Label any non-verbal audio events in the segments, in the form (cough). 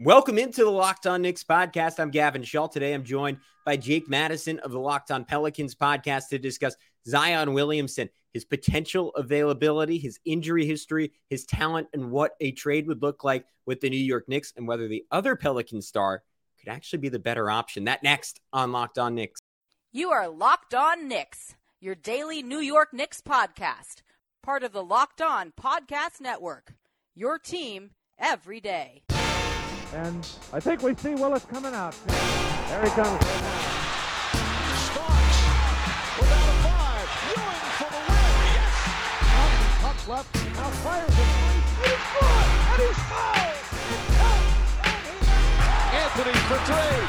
Welcome into the Locked On Knicks podcast. I'm Gavin Schall. Today I'm joined by Jake Madison of the Locked On Pelicans podcast to discuss Zion Williamson, his potential availability, his injury history, his talent, and what a trade would look like with the New York Knicks and whether the other Pelican star could actually be the better option. That next on Locked On Knicks. You are Locked On Knicks, your daily New York Knicks podcast, part of the Locked On Podcast Network. Your team every day. And I think we see Willis coming out. There he comes. Starks without a five. Ewing for the win. Yes. Up left. Now fires it. And he's good. And he's fouled. Anthony for three.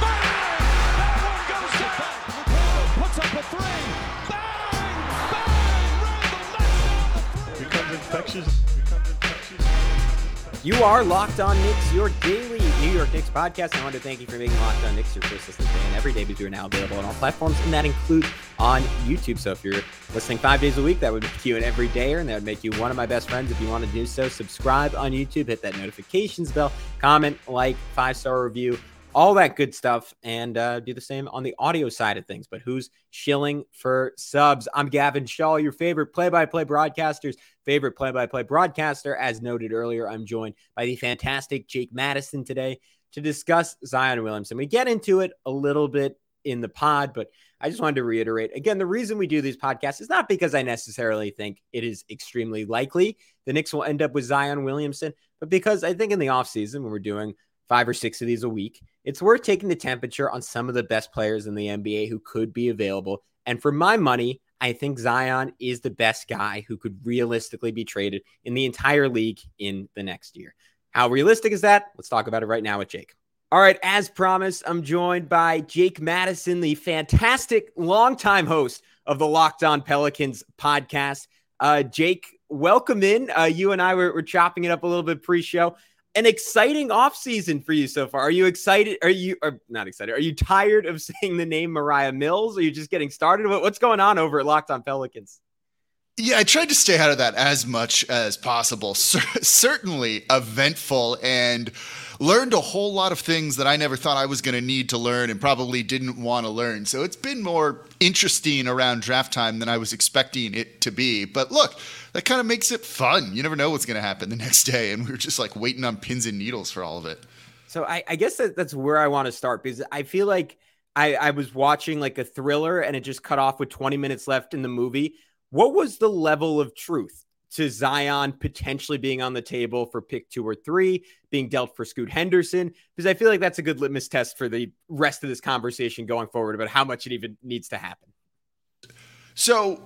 Bang! That one goes to back. Puts up a three. Bang! Bang! Randle knocks down the three. becomes infectious. Becomes infectious. You are Locked On Knicks, your daily New York Knicks podcast. I want to thank you for making Locked On Knicks your first listen today and every day because we are now available on all platforms, and that includes on YouTube. So if you're listening five days a week, that would make you an everydayer, and that would make you one of my best friends. If you want to do so, subscribe on YouTube, hit that notifications bell, comment, like, five star review, all that good stuff, and uh, do the same on the audio side of things. But who's shilling for subs? I'm Gavin Schall, your favorite play by play broadcaster's favorite play by play broadcaster. As noted earlier, I'm joined by the fantastic Jake Madison today to discuss Zion Williamson. We get into it a little bit in the pod, but I just wanted to reiterate again the reason we do these podcasts is not because I necessarily think it is extremely likely the Knicks will end up with Zion Williamson, but because I think in the offseason, when we're doing five or six of these a week, it's worth taking the temperature on some of the best players in the NBA who could be available. And for my money, I think Zion is the best guy who could realistically be traded in the entire league in the next year. How realistic is that? Let's talk about it right now with Jake. All right, as promised, I'm joined by Jake Madison, the fantastic longtime host of the Locked On Pelicans podcast. Uh, Jake, welcome in. Uh, you and I were, were chopping it up a little bit pre-show. An exciting offseason for you so far. Are you excited? Are you are not excited? Are you tired of (laughs) saying the name Moriah Mills? Are you just getting started? What, what's going on over at Locked On Pelicans? Yeah, I tried to stay out of that as much as possible. (laughs) Certainly eventful and learned a whole lot of things that I never thought I was going to need to learn and probably didn't want to learn. So it's been more interesting around draft time than I was expecting it to be. But look, that kind of makes it fun. You never know what's going to happen the next day. And we were just like waiting on pins and needles for all of it. So I, I guess that, that's where I want to start because I feel like I, I was watching like a thriller and it just cut off with 20 minutes left in the movie. What was the level of truth to Zion potentially being on the table for pick two or three, being dealt for Scoot Henderson? Because I feel like that's a good litmus test for the rest of this conversation going forward about how much it even needs to happen. So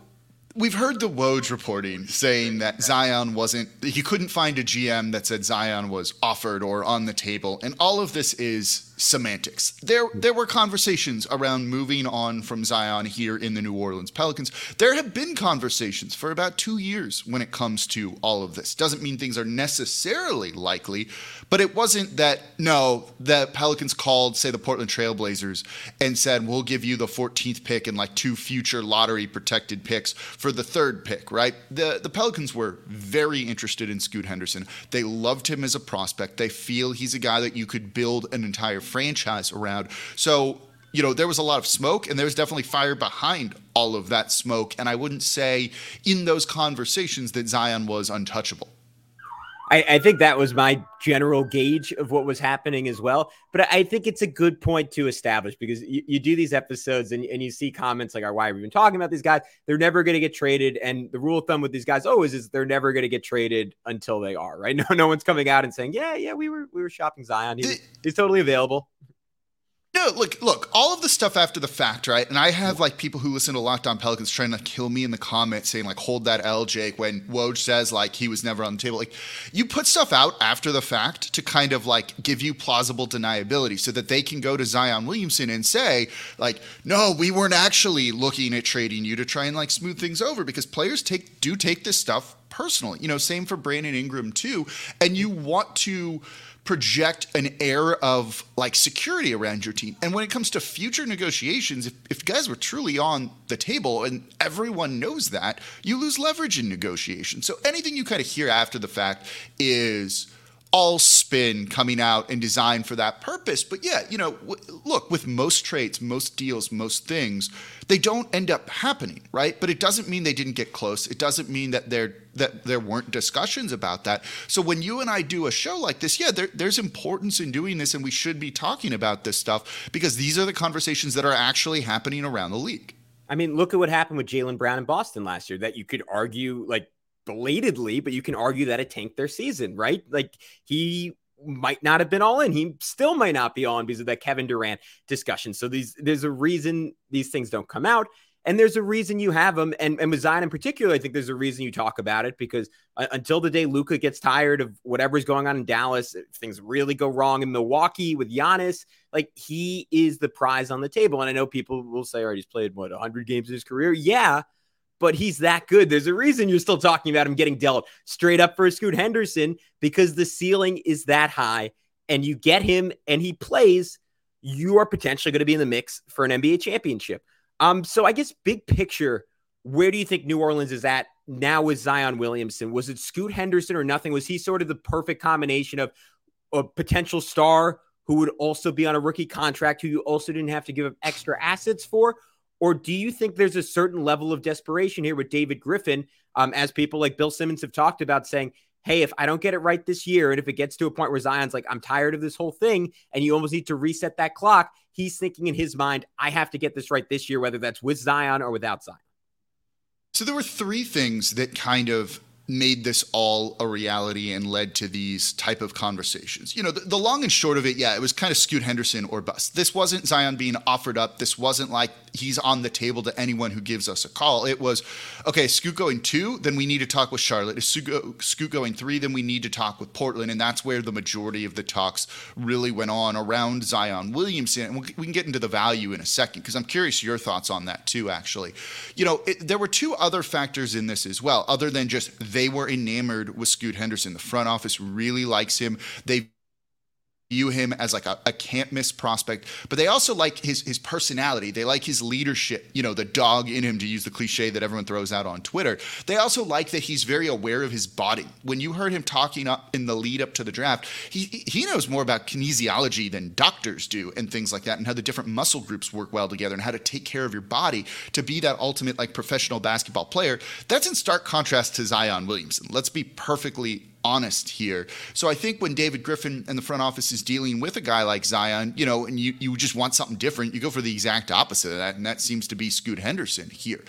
we've heard the Woj reporting saying that Zion wasn't, he couldn't find a GM that said Zion was offered or on the table. And all of this is semantics. There, there were conversations around moving on from Zion here in the New Orleans Pelicans. There have been conversations for about two years when it comes to all of this. Doesn't mean things are necessarily likely, but it wasn't that, no, the Pelicans called, say, the Portland Trailblazers and said, we'll give you the 14th pick and like two future lottery protected picks for the third pick, right? The, the Pelicans were very interested in Scoot Henderson. They loved him as a prospect. They feel he's a guy that you could build an entire franchise around. So, you know, there was a lot of smoke and there was definitely fire behind all of that smoke. And I wouldn't say in those conversations that Zion was untouchable. I, I, think that was my general gauge of what was happening as well. But I think it's a good point to establish because you, you do these episodes and, and you see comments like, oh, why are we even talking about these guys? They're never going to get traded. And the rule of thumb with these guys always is they're never going to get traded until they are, right? (laughs) No, no one's coming out and saying, yeah, yeah, we were, we were shopping Zion. He's, he's totally available. No, look, look, all of the stuff after the fact, right? And I have like people who listen to Locked On Pelicans trying to kill me in the comments saying, like, hold that L, Jake, when Woj says like he was never on the table. Like, you put stuff out after the fact to kind of like give you plausible deniability so that they can go to Zion Williamson and say, like, no, we weren't actually looking at trading you to try and like smooth things over because players take do take this stuff personally. You know, same for Brandon Ingram too. And you want to project an air of like security around your team. And when it comes to future negotiations, if, if guys were truly on the table and everyone knows that, you lose leverage in negotiations. So anything you kind of hear after the fact is all spin coming out and designed for that purpose. But yeah, you know, w- look, with most trades, most deals, most things, they don't end up happening, right? But it doesn't mean they didn't get close. It doesn't mean that there that there weren't discussions about that. So when you and I do a show like this, yeah, there, there's importance in doing this, and we should be talking about this stuff because these are the conversations that are actually happening around the league. I mean, look at what happened with Jaylen Brown in Boston last year. That you could argue like belatedly, but you can argue that it tanked their season, right? Like he might not have been all in. He still might not be on because of that Kevin Durant discussion. So these there's a reason these things don't come out. And there's a reason you have them. And, and with Zion in particular, I think there's a reason you talk about it because uh, until the day Luka gets tired of whatever's going on in Dallas, things really go wrong in Milwaukee with Giannis, like he is the prize on the table. And I know people will say, all right, he's played what 100 games in his career. Yeah but he's that good. There's a reason you're still talking about him getting dealt straight up for a Scoot Henderson because the ceiling is that high and you get him and he plays, you are potentially going to be in the mix for an NBA championship. Um, so I guess big picture, where do you think New Orleans is at now with Zion Williamson? Was it Scoot Henderson or nothing? Was he sort of the perfect combination of a potential star who would also be on a rookie contract who you also didn't have to give up extra assets for? Or do you think there's a certain level of desperation here with David Griffin, um, as people like Bill Simmons have talked about, saying, hey, if I don't get it right this year, and if it gets to a point where Zion's like, I'm tired of this whole thing, and you almost need to reset that clock, he's thinking in his mind, I have to get this right this year, whether that's with Zion or without Zion. So there were three things that kind of made this all a reality and led to these type of conversations. You know, the, the, long and short of it, yeah, it was kind of Scoot Henderson or bust. This wasn't Zion being offered up. This wasn't like he's on the table to anyone who gives us a call. It was, okay, Scoot going two, then we need to talk with Charlotte. Scoot, Scoot going three, then we need to talk with Portland. And that's where the majority of the talks really went on around Zion Williamson. And we can get into the value in a second because I'm curious your thoughts on that too, actually. You know, it, there were two other factors in this as well, other than just they were enamored with Scoot Henderson. The front office really likes him. They view him as like a, a, can't miss prospect, but they also like his his personality. They like his leadership, you know, the dog in him to use the cliche that everyone throws out on Twitter. They also like that he's very aware of his body. When you heard him talking up in the lead up to the draft, he he knows more about kinesiology than doctors do and things like that and how the different muscle groups work well together and how to take care of your body to be that ultimate like professional basketball player. That's in stark contrast to Zion Williamson. Let's be perfectly honest here. So I think when David Griffin and the front office is dealing with a guy like Zion, you know, and you, you just want something different, you go for the exact opposite of that, and that seems to be Scoot Henderson here.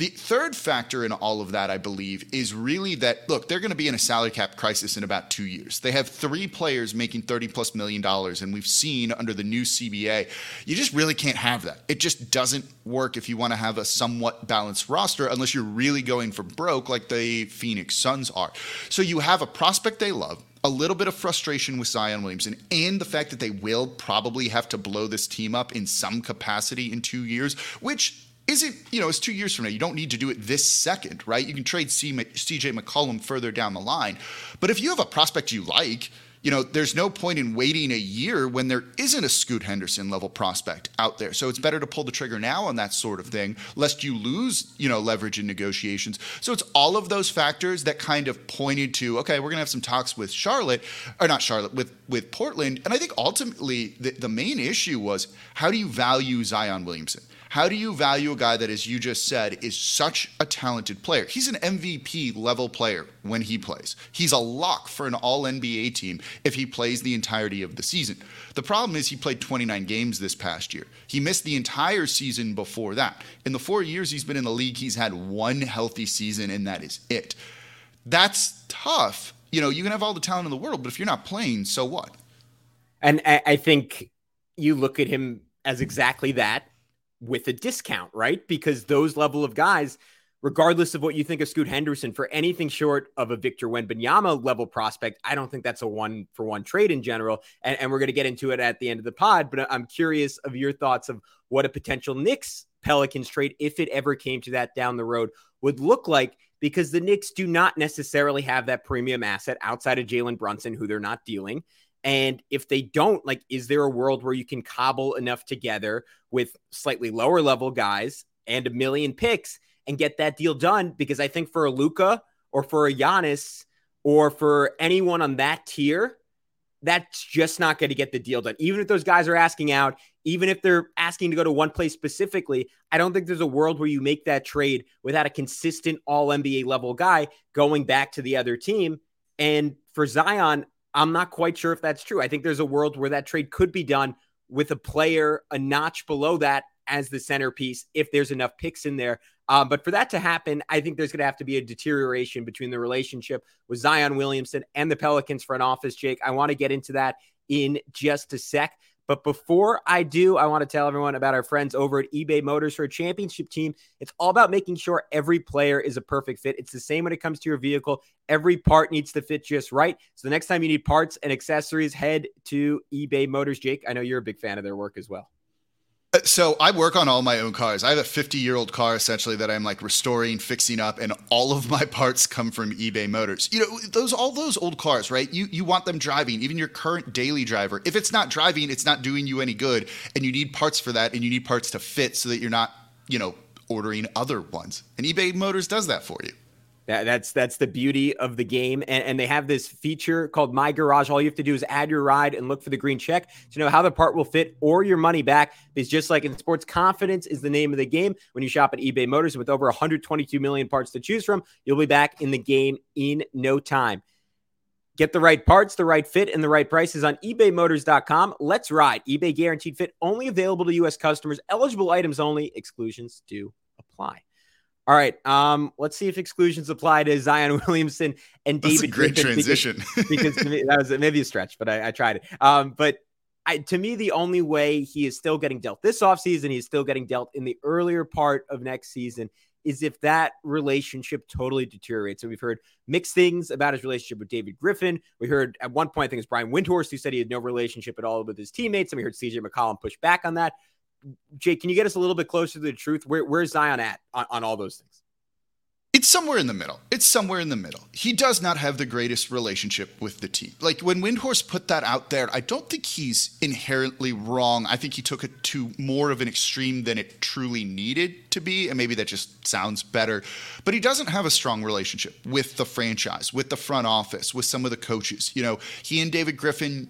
The third factor in all of that, I believe, is really that look, they're going to be in a salary cap crisis in about two years. They have three players making 30 plus million dollars, and we've seen under the new CBA, you just really can't have that. It just doesn't work if you want to have a somewhat balanced roster unless you're really going for broke like the Phoenix Suns are. So you have a prospect they love, a little bit of frustration with Zion Williamson and the fact that they will probably have to blow this team up in some capacity in two years, which is it, you know, it's two years from now. You don't need to do it this second, right? You can trade CJ McCollum further down the line. But if you have a prospect you like, you know, there's no point in waiting a year when there isn't a Scoot Henderson level prospect out there. So it's better to pull the trigger now on that sort of thing, lest you lose, you know, leverage in negotiations. So it's all of those factors that kind of pointed to, okay, we're gonna have some talks with Charlotte, or not Charlotte, with with Portland. And I think ultimately the, the main issue was how do you value Zion Williamson? How do you value a guy that, as you just said, is such a talented player? He's an MVP level player when he plays. He's a lock for an all NBA team if he plays the entirety of the season. The problem is he played 29 games this past year. He missed the entire season before that. In the four years he's been in the league, he's had one healthy season, and that is it. That's tough. You know, you can have all the talent in the world, but if you're not playing, so what? And I think you look at him as exactly that with a discount, right? Because those level of guys, regardless of what you think of Scoot Henderson, for anything short of a Victor Wembanyama level prospect, I don't think that's a one for one trade in general. And, and we're going to get into it at the end of the pod, but I'm curious of your thoughts of what a potential Knicks Pelicans trade, if it ever came to that down the road, would look like. Because the Knicks do not necessarily have that premium asset outside of Jalen Brunson, who they're not dealing. And if they don't, like, is there a world where you can cobble enough together with slightly lower level guys and a million picks and get that deal done? Because I think for a Luka or for a Giannis or for anyone on that tier, that's just not going to get the deal done. Even if those guys are asking out, even if they're asking to go to one place specifically, I don't think there's a world where you make that trade without a consistent all NBA level guy going back to the other team. And for Zion, I'm not quite sure if that's true. I think there's a world where that trade could be done with a player a notch below that as the centerpiece if there's enough picks in there. Um, but for that to happen, I think there's going to have to be a deterioration between the relationship with Zion Williamson and the Pelicans front office, Jake. I want to get into that in just a sec. But before I do, I want to tell everyone about our friends over at eBay Motors for a championship team. It's all about making sure every player is a perfect fit. It's the same when it comes to your vehicle. Every part needs to fit just right. So the next time you need parts and accessories, head to eBay Motors. Jake, I know you're a big fan of their work as well. Uh, so I work on all my own cars. I have a 50 year old car essentially that I'm like restoring, fixing up, and all of my (laughs) parts come from eBay Motors. You know, those all those old cars, right? You you want them driving, even your current daily driver. If it's not driving, it's not doing you any good, and you need parts for that, and you need parts to fit so that you're not, you know, ordering other ones. And eBay Motors does that for you. That, that's that's the beauty of the game, and, and they have this feature called My Garage. All you have to do is add your ride and look for the green check to know how the part will fit or your money back. Because just like in sports, confidence is the name of the game. When you shop at eBay Motors with over 122 million parts to choose from, you'll be back in the game in no time. Get the right parts, the right fit, and the right prices on ebaymotors.com. Let's ride. eBay guaranteed fit only available to U.S. customers. Eligible items only. Exclusions do apply. All right. Um, let's see if exclusions apply to Zion (laughs) Williamson and That's David. a great Griffin transition. Because, (laughs) because to me, that was maybe a stretch, but I, I tried it. Um, but I, to me, the only way he is still getting dealt this offseason, he's still getting dealt in the earlier part of next season, is if that relationship totally deteriorates. So we've heard mixed things about his relationship with David Griffin. We heard at one point, I think it's Brian Windhorst who said he had no relationship at all with his teammates. And we heard CJ McCollum push back on that. Jake, can you get us a little bit closer to the truth? Where, where's Zion at on, on all those things? It's somewhere in the middle. It's somewhere in the middle. He does not have the greatest relationship with the team. Like when Windhorst put that out there, I don't think he's inherently wrong. I think he took it to more of an extreme than it truly needed to be. And maybe that just sounds better. But he doesn't have a strong relationship with the franchise, with the front office, with some of the coaches. You know, he and David Griffin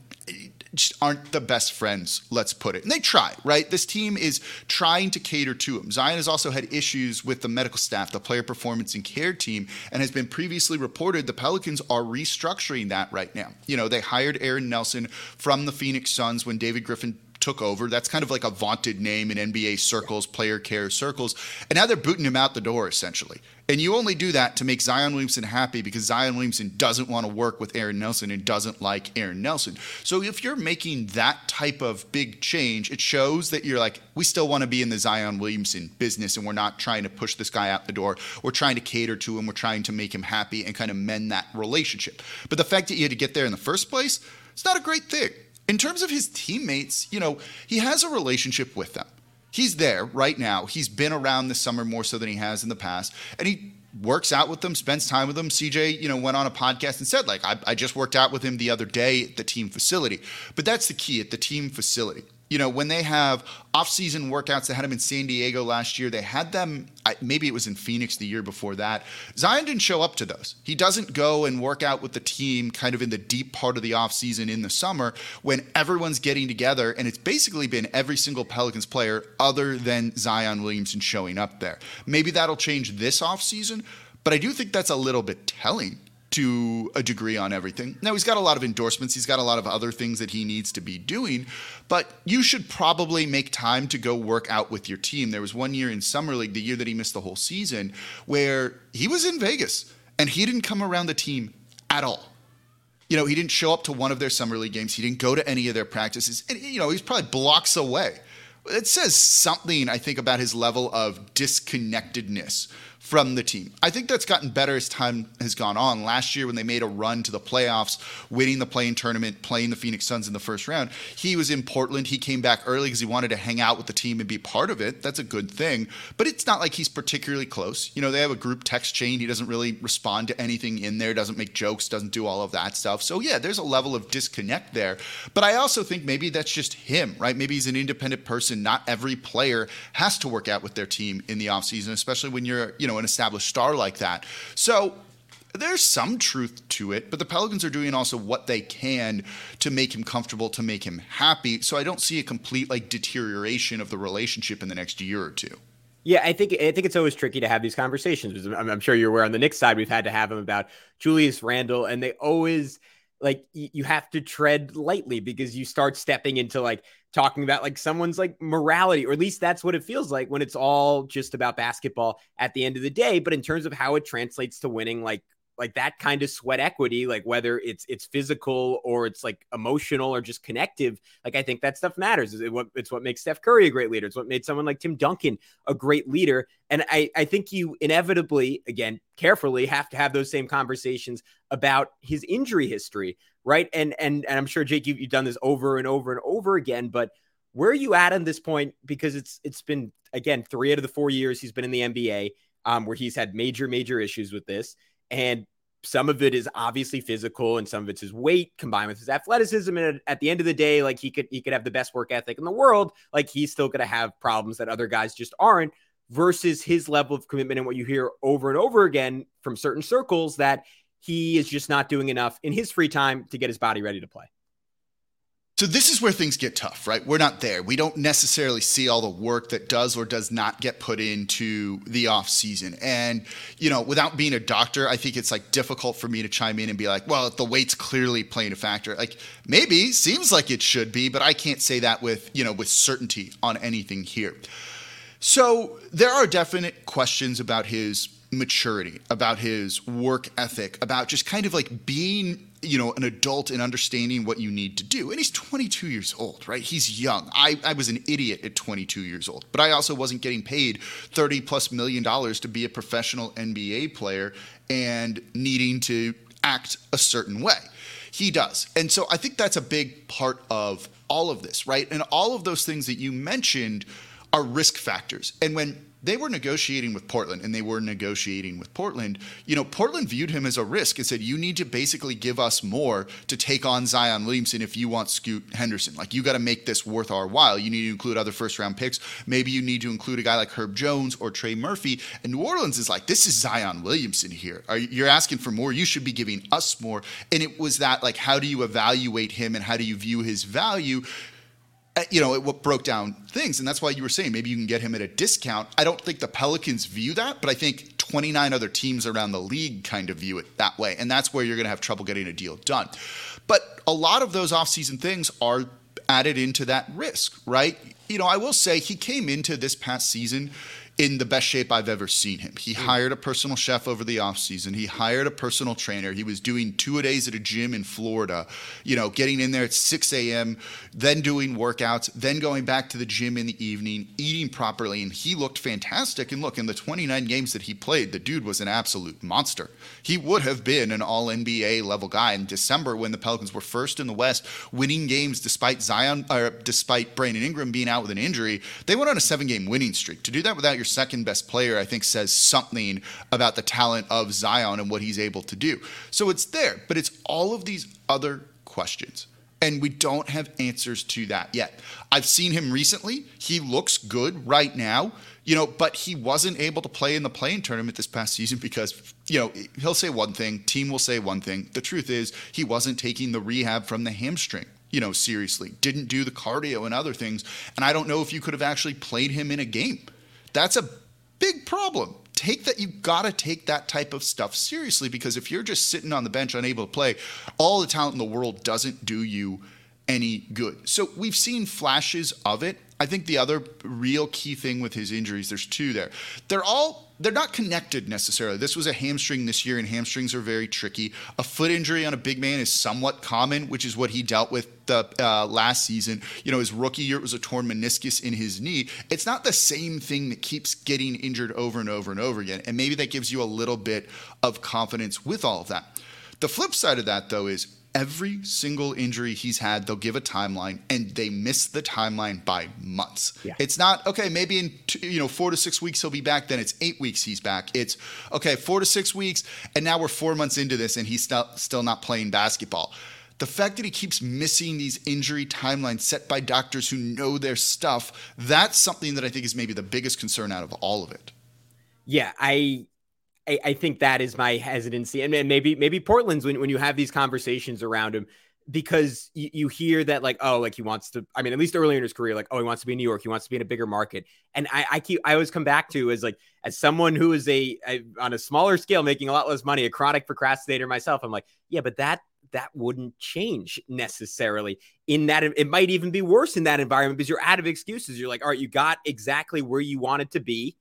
just aren't the best friends, let's put it. And they try, right? This team is trying to cater to him. Zion has also had issues with the medical staff, the player performance and care team, and has been previously reported the Pelicans are restructuring that right now. You know, they hired Aaron Nelson from the Phoenix Suns when David Griffin took over. That's kind of like a vaunted name in NBA circles, player care circles. And now they're booting him out the door, essentially. And you only do that to make Zion Williamson happy because Zion Williamson doesn't want to work with Aaron Nelson and doesn't like Aaron Nelson. So if you're making that type of big change, it shows that you're like, we still want to be in the Zion Williamson business and we're not trying to push this guy out the door. We're trying to cater to him. We're trying to make him happy and kind of mend that relationship. But the fact that you had to get there in the first place, it's not a great thing. In terms of his teammates, you know, he has a relationship with them. He's there right now. He's been around this summer more so than he has in the past. And he works out with them, spends time with them. CJ, you know, went on a podcast and said, like, I, I just worked out with him the other day at the team facility. But that's the key at the team facility you know, when they have off-season workouts, they had them in San Diego last year. They had them, maybe it was in Phoenix the year before that. Zion didn't show up to those. He doesn't go and work out with the team kind of in the deep part of the off-season in the summer when everyone's getting together, and it's basically been every single Pelicans player other than Zion Williamson showing up there. Maybe that'll change this off-season, but I do think that's a little bit telling to a degree on everything. Now, he's got a lot of endorsements, he's got a lot of other things that he needs to be doing, but you should probably make time to go work out with your team. There was one year in Summer League, the year that he missed the whole season, where he was in Vegas and he didn't come around the team at all. You know, he didn't show up to one of their Summer League games, he didn't go to any of their practices, and, you know, he's probably blocks away. It says something, I think, about his level of disconnectedness from the team. I think that's gotten better as time has gone on. Last year, when they made a run to the playoffs, winning the play-in tournament, playing the Phoenix Suns in the first round, he was in Portland. He came back early because he wanted to hang out with the team and be part of it. That's a good thing. But it's not like he's particularly close. You know, they have a group text chain. He doesn't really respond to anything in there, doesn't make jokes, doesn't do all of that stuff. So, yeah, there's a level of disconnect there. But I also think maybe that's just him, right? Maybe he's an independent person. Not every player has to work out with their team in the offseason, especially when you're, you know, an established star like that. So there's some truth to it, but the Pelicans are doing also what they can to make him comfortable, to make him happy. So I don't see a complete like deterioration of the relationship in the next year or two. Yeah, I think I think it's always tricky to have these conversations. I'm, I'm sure you're aware on the Knicks side we've had to have them about Julius Randle, and they always like you have to tread lightly because you start stepping into like talking about like someone's like morality or at least that's what it feels like when it's all just about basketball at the end of the day but in terms of how it translates to winning like like that kind of sweat equity like whether it's it's physical or it's like emotional or just connective like i think that stuff matters. It's what it's what makes steph curry a great leader. It's what made someone like tim duncan a great leader. And i i think you inevitably again carefully have to have those same conversations about his injury history right? And and and i'm sure jake you've, you've done this over and over and over again but where are you at on this point? Because it's it's been again three out of the four years he's been in the nba um, where he's had major major issues with this. And some of it is obviously physical and some of it's his weight combined with his athleticism and at the end of the day like he could he could have the best work ethic in the world like he's still going to have problems that other guys just aren't versus his level of commitment and what you hear over and over again from certain circles that he is just not doing enough in his free time to get his body ready to play so this is where things get tough, right? We're not there. We don't necessarily see all the work that does or does not get put into the off season. And you know, without being a doctor, I think it's like difficult for me to chime in and be like, "Well, the weight's clearly playing a factor." Like maybe seems like it should be, but I can't say that with, you know, with certainty on anything here. So, there are definite questions about his maturity, about his work ethic, about just kind of like being, you know, an adult in understanding what you need to do. And he's 22 years old, right? He's young. I, I was an idiot at 22 years old, but I also wasn't getting paid 30 plus million dollars to be a professional NBA player and needing to act a certain way. He does. And so I think that's a big part of all of this, right? And all of those things that you mentioned are risk factors. And when they were negotiating with Portland and they were negotiating with Portland, you know, Portland viewed him as a risk and said, you need to basically give us more to take on Zion Williamson if you want Scoot Henderson. Like, you got to make this worth our while. You need to include other first round picks. Maybe you need to include a guy like Herb Jones or Trey Murphy. And New Orleans is like, this is Zion Williamson here. Are, you're asking for more. You should be giving us more. And it was that, like, how do you evaluate him and how do you view his value? Uh, you know, what broke down things. And that's why you were saying maybe you can get him at a discount. I don't think the Pelicans view that, but I think 29 other teams around the league kind of view it that way. And that's where you're going to have trouble getting a deal done. But a lot of those offseason things are added into that risk, right? You know, I will say he came into this past season in the best shape I've ever seen him. He mm. hired a personal chef over the offseason. He hired a personal trainer. He was doing two a days at a gym in Florida, you know, getting in there at 6 a.m., then doing workouts, then going back to the gym in the evening, eating properly. And he looked fantastic. And look, in the 29 games that he played, the dude was an absolute monster. He would have been an all NBA level guy in December when the Pelicans were first in the West, winning games despite Zion, or despite Brandon Ingram being out with an injury. They went on a seven game winning streak. To do that without your second best player, I think says something about the talent of Zion and what he's able to do. So it's there, but it's all of these other questions. And we don't have answers to that yet. I've seen him recently. He looks good right now, you know, but he wasn't able to play in the play-in tournament this past season because, you know, he'll say one thing, team will say one thing. The truth is, he wasn't taking the rehab from the hamstring you know, seriously. Didn't do the cardio and other things. And I don't know if you could have actually played him in a game. That's a big problem. Take that, you gotta take that type of stuff seriously because if you're just sitting on the bench unable to play, all the talent in the world doesn't do you any good. So we've seen flashes of it. I think the other real key thing with his injuries, there's two there. They're all they're not connected necessarily. This was a hamstring this year, and hamstrings are very tricky. A foot injury on a big man is somewhat common, which is what he dealt with the uh, last season. You know, his rookie year it was a torn meniscus in his knee. It's not the same thing that keeps getting injured over and over and over again, and maybe that gives you a little bit of confidence with all of that. The flip side of that, though, is every single injury he's had, they'll give a timeline, and they miss the timeline by months. Yeah. It's not okay. Maybe in two, you know four to six weeks he'll be back. Then it's eight weeks he's back. It's okay four to six weeks, and now we're four months into this, and he's still still not playing basketball. The fact that he keeps missing these injury timelines set by doctors who know their stuff, that's something that I think is maybe the biggest concern out of all of it. Yeah, I I, I think that is my hesitancy, and, maybe maybe Portland's when when you have these conversations around him because you, you, hear that like oh like he wants to i mean at least early in his career like oh he wants to be in new york. He wants to be in a bigger market. And i, I keep i always come back to as like as someone who is a, a on a smaller scale making a lot less money a chronic procrastinator myself i'm like yeah but that that wouldn't change necessarily in that it might even be worse in that environment because you're out of excuses. You're like all right you got exactly where you wanted to be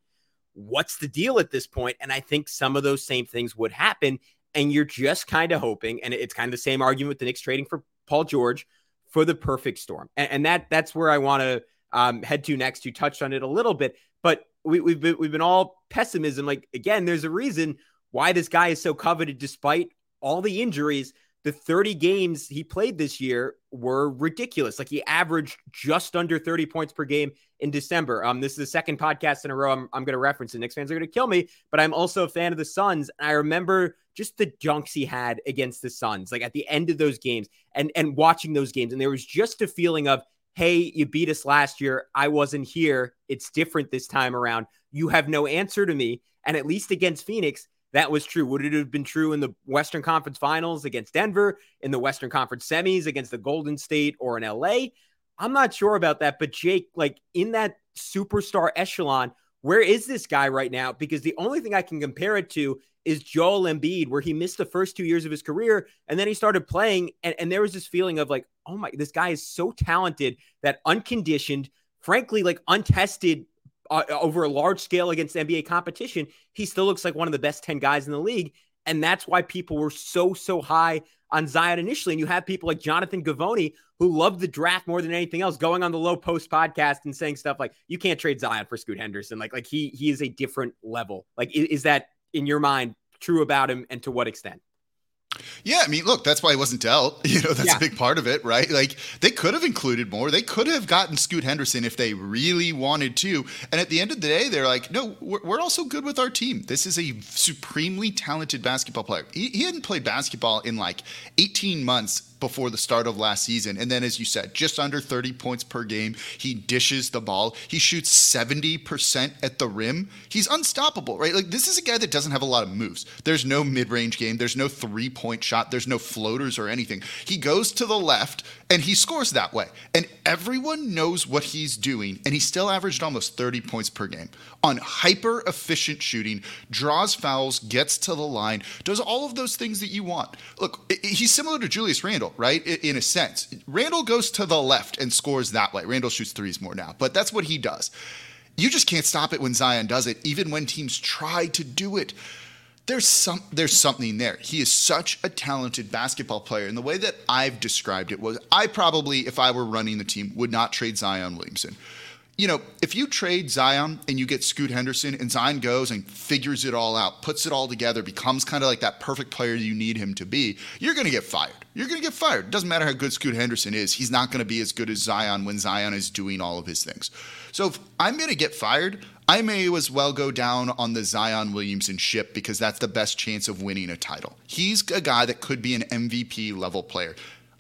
what's the deal at this point? and i think some of those same things would happen and you're just kind of hoping, and it's kind of the same argument with the Knicks trading for Paul George for the perfect storm, and, and that that's where I want to um, head to next. You touched on it a little bit, but we, we've been we've been all pessimism. Like again, there's a reason why this guy is so coveted, despite all the injuries the 30 games he played this year were ridiculous. Like he averaged just under 30 points per game in December. Um, this is the second podcast in a row I'm, I'm going to reference. The Knicks fans are going to kill me, but I'm also a fan of the Suns. And I remember just the dunks he had against the Suns, like at the end of those games and and watching those games. And there was just a feeling of, hey, you beat us last year. I wasn't here. It's different this time around. You have no answer to me. And at least against Phoenix, that was true. Would it have been true in the Western Conference Finals against Denver, in the Western Conference semis against the Golden State or in LA? I'm not sure about that. But Jake, like in that superstar echelon, where is this guy right now? Because the only thing I can compare it to is Joel Embiid, where he missed the first two years of his career and then he started playing. And, and there was this feeling of like, oh my, this guy is so talented that unconditioned, frankly, like untested uh, over a large scale against NBA competition, he still looks like one of the best 10 guys in the league. And that's why people were so, so high on Zion initially. And you have people like Jonathan Givony, who loved the draft more than anything else, going on the Lowe Post podcast and saying stuff like, you can't trade Zion for Scoot Henderson. Like, like he he is a different level. Like, is, is that in your mind true about him and to what extent? Yeah, I mean, look, that's why he wasn't dealt. (laughs) You know, that's yeah. a big part of it, right? Like they could have included more. They could have gotten Scoot Henderson if they really wanted to. And at the end of the day, they're like, no, we're, we're also good with our team. This is a supremely talented basketball player. He, he hadn't played basketball in like 18 months before the start of last season. And then, as you said, just under 30 points per game. He dishes the ball. He shoots 70% at the rim. He's unstoppable, right? Like, this is a guy that doesn't have a lot of moves. There's no mid range game, there's no three point shot, there's no floaters or anything. He goes to the left and he scores that way. And everyone knows what he's doing. And he still averaged almost 30 points per game on hyper efficient shooting, draws fouls, gets to the line, does all of those things that you want. Look, he's similar to Julius Randle, right? In a sense. Randle goes to the left and scores that way. Randle shoots threes more now, but that's what he does. You just can't stop it when Zion does it, even when teams try to do it there's some there's something there. He is such a talented basketball player. And the way that I've described it was I probably, if I were running the team, would not trade Zion Williamson. You know, if you trade Zion and you get Scoot Henderson and Zion goes and figures it all out, puts it all together, becomes kind of like that perfect player you need him to be, you're going to get fired. You're going to get fired. It doesn't matter how good Scoot Henderson is. He's not going to be as good as Zion when Zion is doing all of his things. So if I'm going to get fired, I may as well go down on the Zion Williamson ship because that's the best chance of winning a title. He's a guy that could be an MVP level player.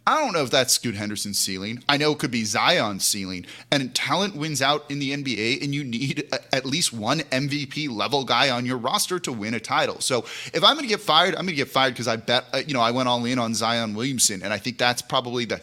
I don't know if that's Scoot Henderson's ceiling. I know it could be Zion's ceiling. And talent wins out in the NBA, and you need a, at least one MVP level guy on your roster to win a title. So if I'm going to get fired, I'm going to get fired because I bet, uh, you know, I went all in on Zion Williamson. And I think that's probably the,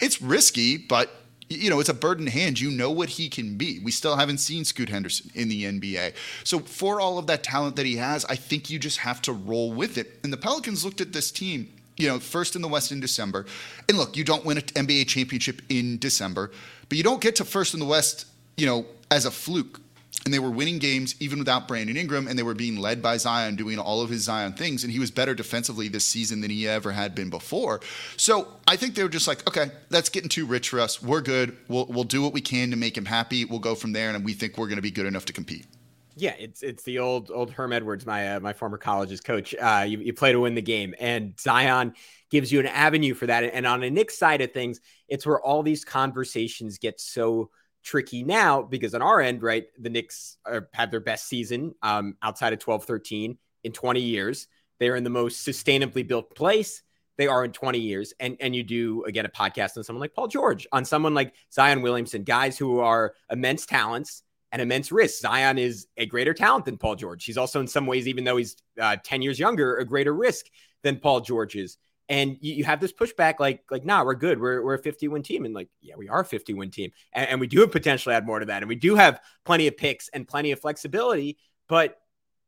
it's risky, but you know, it's a bird in hand. You know what he can be. We still haven't seen Scoot Henderson in the NBA. So for all of that talent that he has, I think you just have to roll with it. And the Pelicans looked at this team, you know, first in the West in December. And look, you don't win an NBA championship in December, but you don't get to first in the West, you know, as a fluke and they were winning games even without Brandon Ingram, and they were being led by Zion doing all of his Zion things, and he was better defensively this season than he ever had been before. So I think they were just like, okay, that's getting too rich for us. We're good. We'll we'll do what we can to make him happy. We'll go from there, and we think we're going to be good enough to compete. Yeah, it's it's the old old Herm Edwards, my uh, my former college's coach. Uh, you, you play to win the game, and Zion gives you an avenue for that. And on a Knicks side of things, it's where all these conversations get so tricky now because on our end, right, the Knicks are, have their best season um, outside of 12 13 in 20 years. They're in the most sustainably built place they are in 20 years. And and you do again a podcast on someone like Paul George, on someone like Zion Williamson, guys who are immense talents an immense risk. Zion is a greater talent than Paul George. He's also, in some ways, even though he's uh, 10 years younger, a greater risk than Paul George is. And you, you, have this pushback like, like, nah, we're good. We're, we're a 50 win team. And like, yeah, we are a 50 win team. And, and we do potentially add more to that. And we do have plenty of picks and plenty of flexibility. But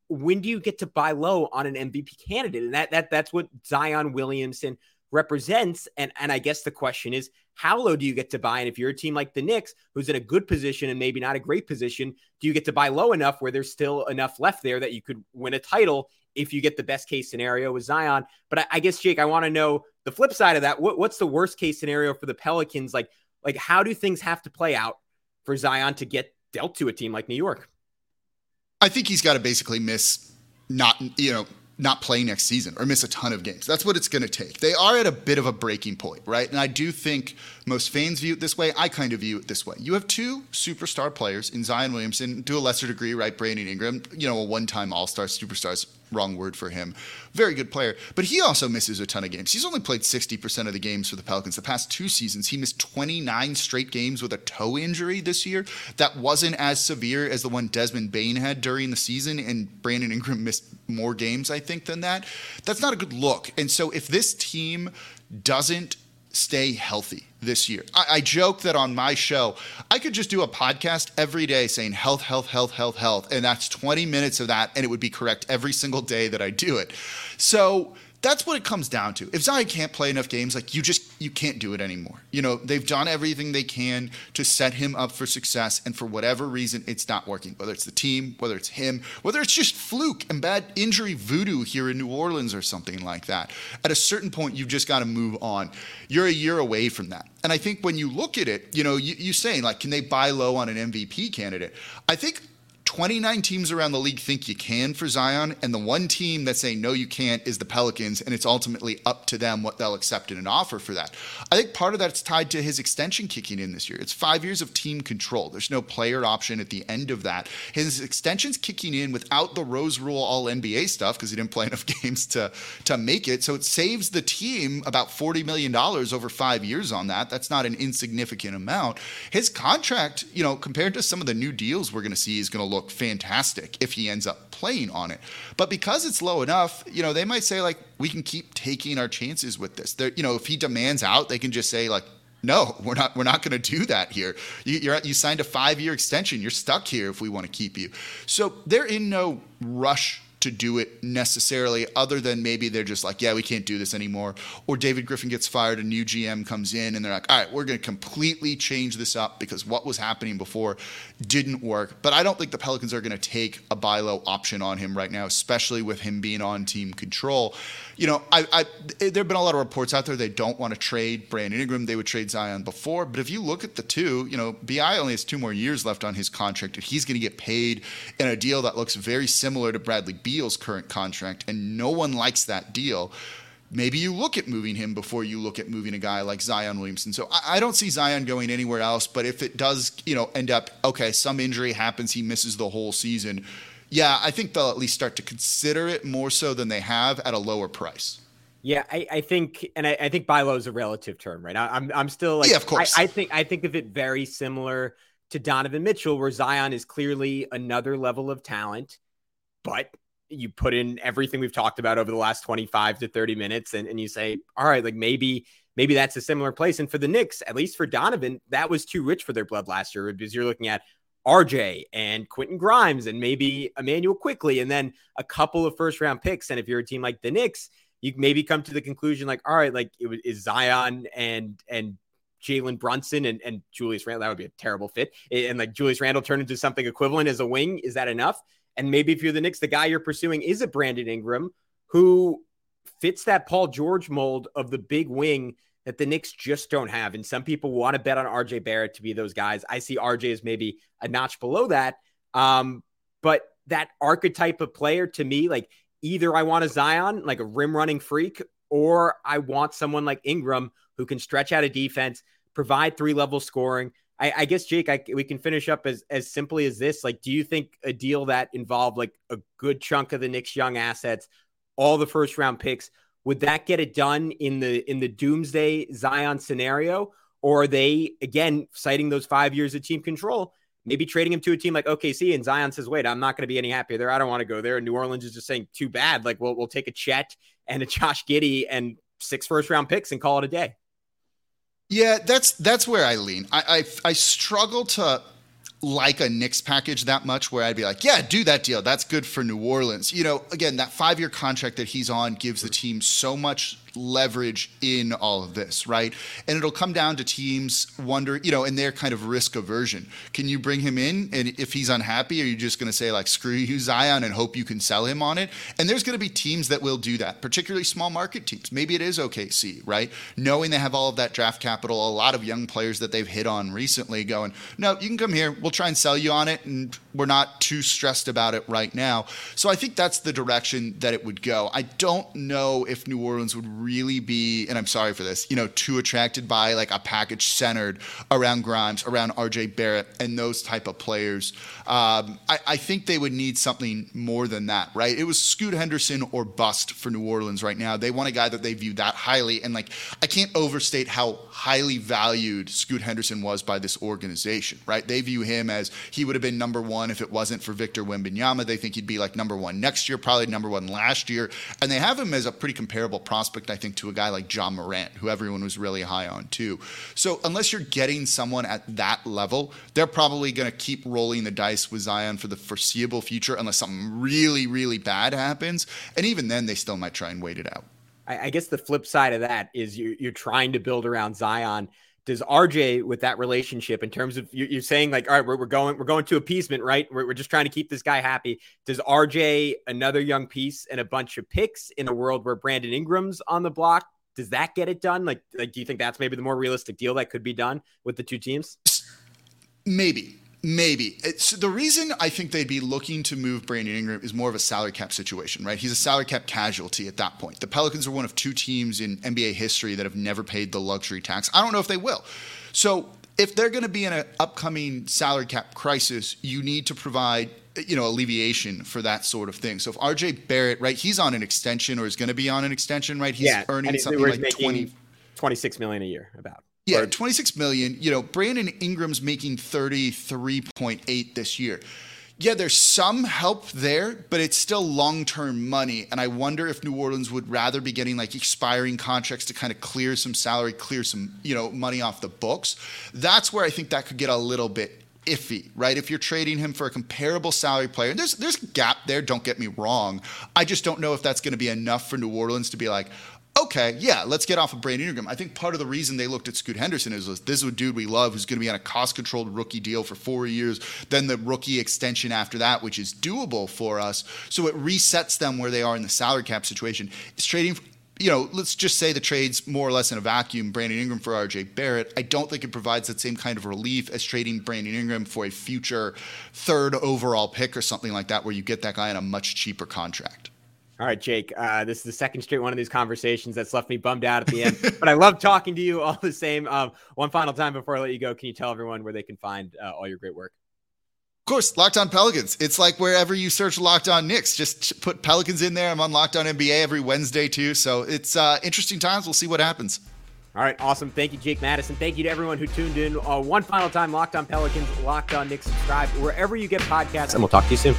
when do you get to buy low on an MVP candidate? And that, that that's what Zion Williamson represents. And, and I guess the question is, how low do you get to buy? And if you're a team like the Knicks, who's in a good position and maybe not a great position, do you get to buy low enough where there's still enough left there that you could win a title if you get the best case scenario with Zion? But I, I guess, Jake, I want to know the flip side of that. What, what's the worst case scenario for the Pelicans? Like, like how do things have to play out for Zion to get dealt to a team like New York? I think he's got to basically miss not, you know, not play next season or miss a ton of games. That's what it's going to take. They are at a bit of a breaking point, right? And I do think most fans view it this way. I kind of view it this way. You have two superstar players in Zion Williamson, to a lesser degree, right? Brandon Ingram, you know, a one time All Star superstars wrong word for him. Very good player, but he also misses a ton of games. He's only played 60% of the games for the Pelicans. The past two seasons, he missed 29 straight games with a toe injury this year. That wasn't as severe as the one Desmond Bane had during the season, and Brandon Ingram missed more games, I think, than that. That's not a good look. And so if this team doesn't stay healthy this year. I, I, joke that on my show, I could just do a podcast every day saying health, health, health, health, health. And that's 20 minutes of that. And it would be correct every single day that I do it. So that's what it comes down to. If Zion can't play enough games, like you just you can't do it anymore. You know, they've done everything they can to set him up for success, and for whatever reason, it's not working. Whether it's the team, whether it's him, whether it's just fluke and bad injury voodoo here in New Orleans or something like that. At a certain point, you've just got to move on. You're a year away from that. And I think when you look at it, you know, you, you saying like, can they buy low on an MVP candidate? I think 29 teams around the league think you can for Zion, and the one team that's saying no, you can't is the Pelicans, and it's ultimately up to them what they'll accept in an offer for that. I think part of that's tied to his extension kicking in this year. It's five years of team control. There's no player option at the end of that. His extension's kicking in without the Rose Rule All NBA stuff because he didn't play (laughs) enough games to to make it. So it saves the team about 40 million dollars over five years on that. That's not an insignificant amount. His contract, you know, compared to some of the new deals we're going to see, is going to look look fantastic if he ends up playing on it. But because it's low enough, you know, they might say like we can keep taking our chances with this. They're, you know, if he demands out, they can just say like no, (laughs) we're not. We're not going to do that here. You, you signed a five-year extension. You're stuck here if we want to keep you. So they're in no rush to do it necessarily, other than maybe they're just like, yeah, we can't do this anymore. Or David Griffin gets fired, a new GM comes in, and they're like, all right, we're going to completely change this up because what was happening before didn't work. But I don't think the Pelicans are going to take a buy low option on him right now, especially with him being on team control. You know, I, I eh, there have been a lot of reports out there they don't want to trade Brandon Ingram. They would trade Zion before, but if you look at the two, you know, Bi only has two more years left on his contract, and he's going to get paid in a deal that looks very similar to Bradley Beal Beal's current contract, and no one likes that deal. Maybe you look at moving him before you look at moving a guy like Zion Williamson. So I, I don't see Zion going anywhere else. But if it does, you know, end up okay, some injury happens, he misses the whole season. Yeah, I think they'll at least start to consider it more so than they have at a lower price. Yeah, I, I think, and I, I, think buy low is a relative term, right? I, am I'm, I'm still like, yeah, of course. I, I think, I think of it very similar to Donovan Mitchell, where Zion is clearly another level of talent, but you put in everything we've talked about over the last 25 to 30 minutes and, and you say, all right, like maybe maybe that's a similar place. And for the Knicks, at least for Donovan, that was too rich for their blood last year because you're looking at RJ and Quentin Grimes and maybe Immanuel Quickley, and then a couple of first round picks. And if you're a team like the Knicks, you maybe come to the conclusion like, all right, like it is Zion and and Jalen Brunson and, and Julius Randle. That would be a terrible fit. And like Julius Randle turned into something equivalent as a wing. Is that enough? And maybe if you're the Knicks, the guy you're pursuing is a Brandon Ingram who fits that Paul George mold of the big wing that the Knicks just don't have. And some people want to bet on RJ Barrett to be those guys. I see RJ as maybe a notch below that. Um, but that archetype of player to me, like either I want a Zion, like a rim running freak, or I want someone like Ingram who can stretch out a defense, provide three level scoring, I, I guess Jake, I, we can finish up as as simply as this. Like, do you think a deal that involved like a good chunk of the Knicks' young assets, all the first round picks, would that get it done in the in the doomsday Zion scenario, or are they again citing those five years of team control? maybe trading him to a team like OKC and Zion says, wait, I'm not going to be any happier there. I don't want to go there. And New Orleans is just saying, too bad. Like, we'll, we'll take a Chet and a Josh Giddey and six first round picks and call it a day. Yeah, that's that's where I lean. I, I I struggle to like a Knicks package that much where I'd be like, yeah, do that deal. That's good for New Orleans. You know, again, that five year contract that he's on gives the team so much leverage in all of this, right? And it'll come down to teams wonder, you know, and their kind of risk aversion. Can you bring him in? And if he's unhappy, are you just going to say, like, screw you, Zion, and hope you can sell him on it? And there's going to be teams that will do that, particularly small market teams. Maybe it is OKC, right? Knowing they have all of that draft capital, a lot of young players that they've hit on recently going, no, you can come here. We'll try and sell you on it. And we're not too stressed about it right now. So I think that's the direction that it would go. I don't know if New Orleans would really be, and I'm sorry for this, you know, too attracted by like a package centered around Grimes, around RJ Barrett, and those type of players. Um, I, I, think they would need something more than that, right? It was Scoot Henderson or bust for New Orleans right now. They want a guy that they view that highly, and like I can't overstate how highly valued Scoot Henderson was by this organization, right? They view him as he would have been number one if it wasn't for Victor Wembanyama. They think he'd be like number one next year, probably number one last year, and they have him as a pretty comparable prospect, I think, to a guy like Ja Morant, who everyone was really high on too. So unless you're getting someone at that level, they're probably going to keep rolling the dice with Zion for the foreseeable future, unless something really, really bad happens. And even then, they still might try and wait it out. I, guess the flip side of that is you're, you're trying to build around Zion does RJ with that relationship in terms of you're saying like all right we're, we're going we're going to appeasement right we're, we're just trying to keep this guy happy does RJ another young piece and a bunch of picks in a world where Brandon Ingram's on the block does that get it done? Like, like, do you think that's maybe the more realistic deal that could be done with the two teams? Maybe, maybe. It's the reason I think they'd be looking to move Brandon Ingram is more of a salary cap situation, right? He's a salary cap casualty at that point. The Pelicans are one of two teams in NBA history that have never paid the luxury tax. I don't know if they will. So if they're going to be in an upcoming salary cap crisis, you need to provide you know alleviation for that sort of thing. So if RJ Barrett, right, he's on an extension or is going to be on an extension, right? He's yeah, earning something like 20 26 million a year about. Yeah, 26 million. You know, Brandon Ingram's making 33.8 this year. Yeah, there's some help there, but it's still long-term money and I wonder if New Orleans would rather be getting like expiring contracts to kind of clear some salary, clear some, you know, money off the books. That's where I think that could get a little bit iffy, right? If you're trading him for a comparable salary player, there's there's a gap there. Don't get me wrong. I just don't know if that's going to be enough for New Orleans to be like, okay, yeah, let's get off of Brandon Ingram. I think part of the reason they looked at Scoot Henderson is this is a dude we love who's going to be on a cost-controlled rookie deal for four years, then the rookie extension after that, which is doable for us. So it resets them where they are in the salary cap situation. It's trading you know, let's just say the trade's more or less in a vacuum, Brandon Ingram for RJ Barrett. I don't think it provides that same kind of relief as trading Brandon Ingram for a future third overall pick or something like that, where you get that guy on a much cheaper contract. All right, Jake. Uh, this is the second straight one of these conversations that's left me bummed out at the end, but I love talking to you all the same. Um, one final time before I let you go, can you tell everyone where they can find uh, all your great work? Of course, Locked On Pelicans. It's like wherever you search Locked On Knicks, just put Pelicans in there. I'm on Locked On NBA every Wednesday too, so it's uh, interesting times. We'll see what happens. All right, awesome. Thank you, Jake Madison. Thank you to everyone who tuned in. Uh, one final time, Locked On Pelicans, Locked On Knicks. Subscribe wherever you get podcasts, and we'll talk to you soon.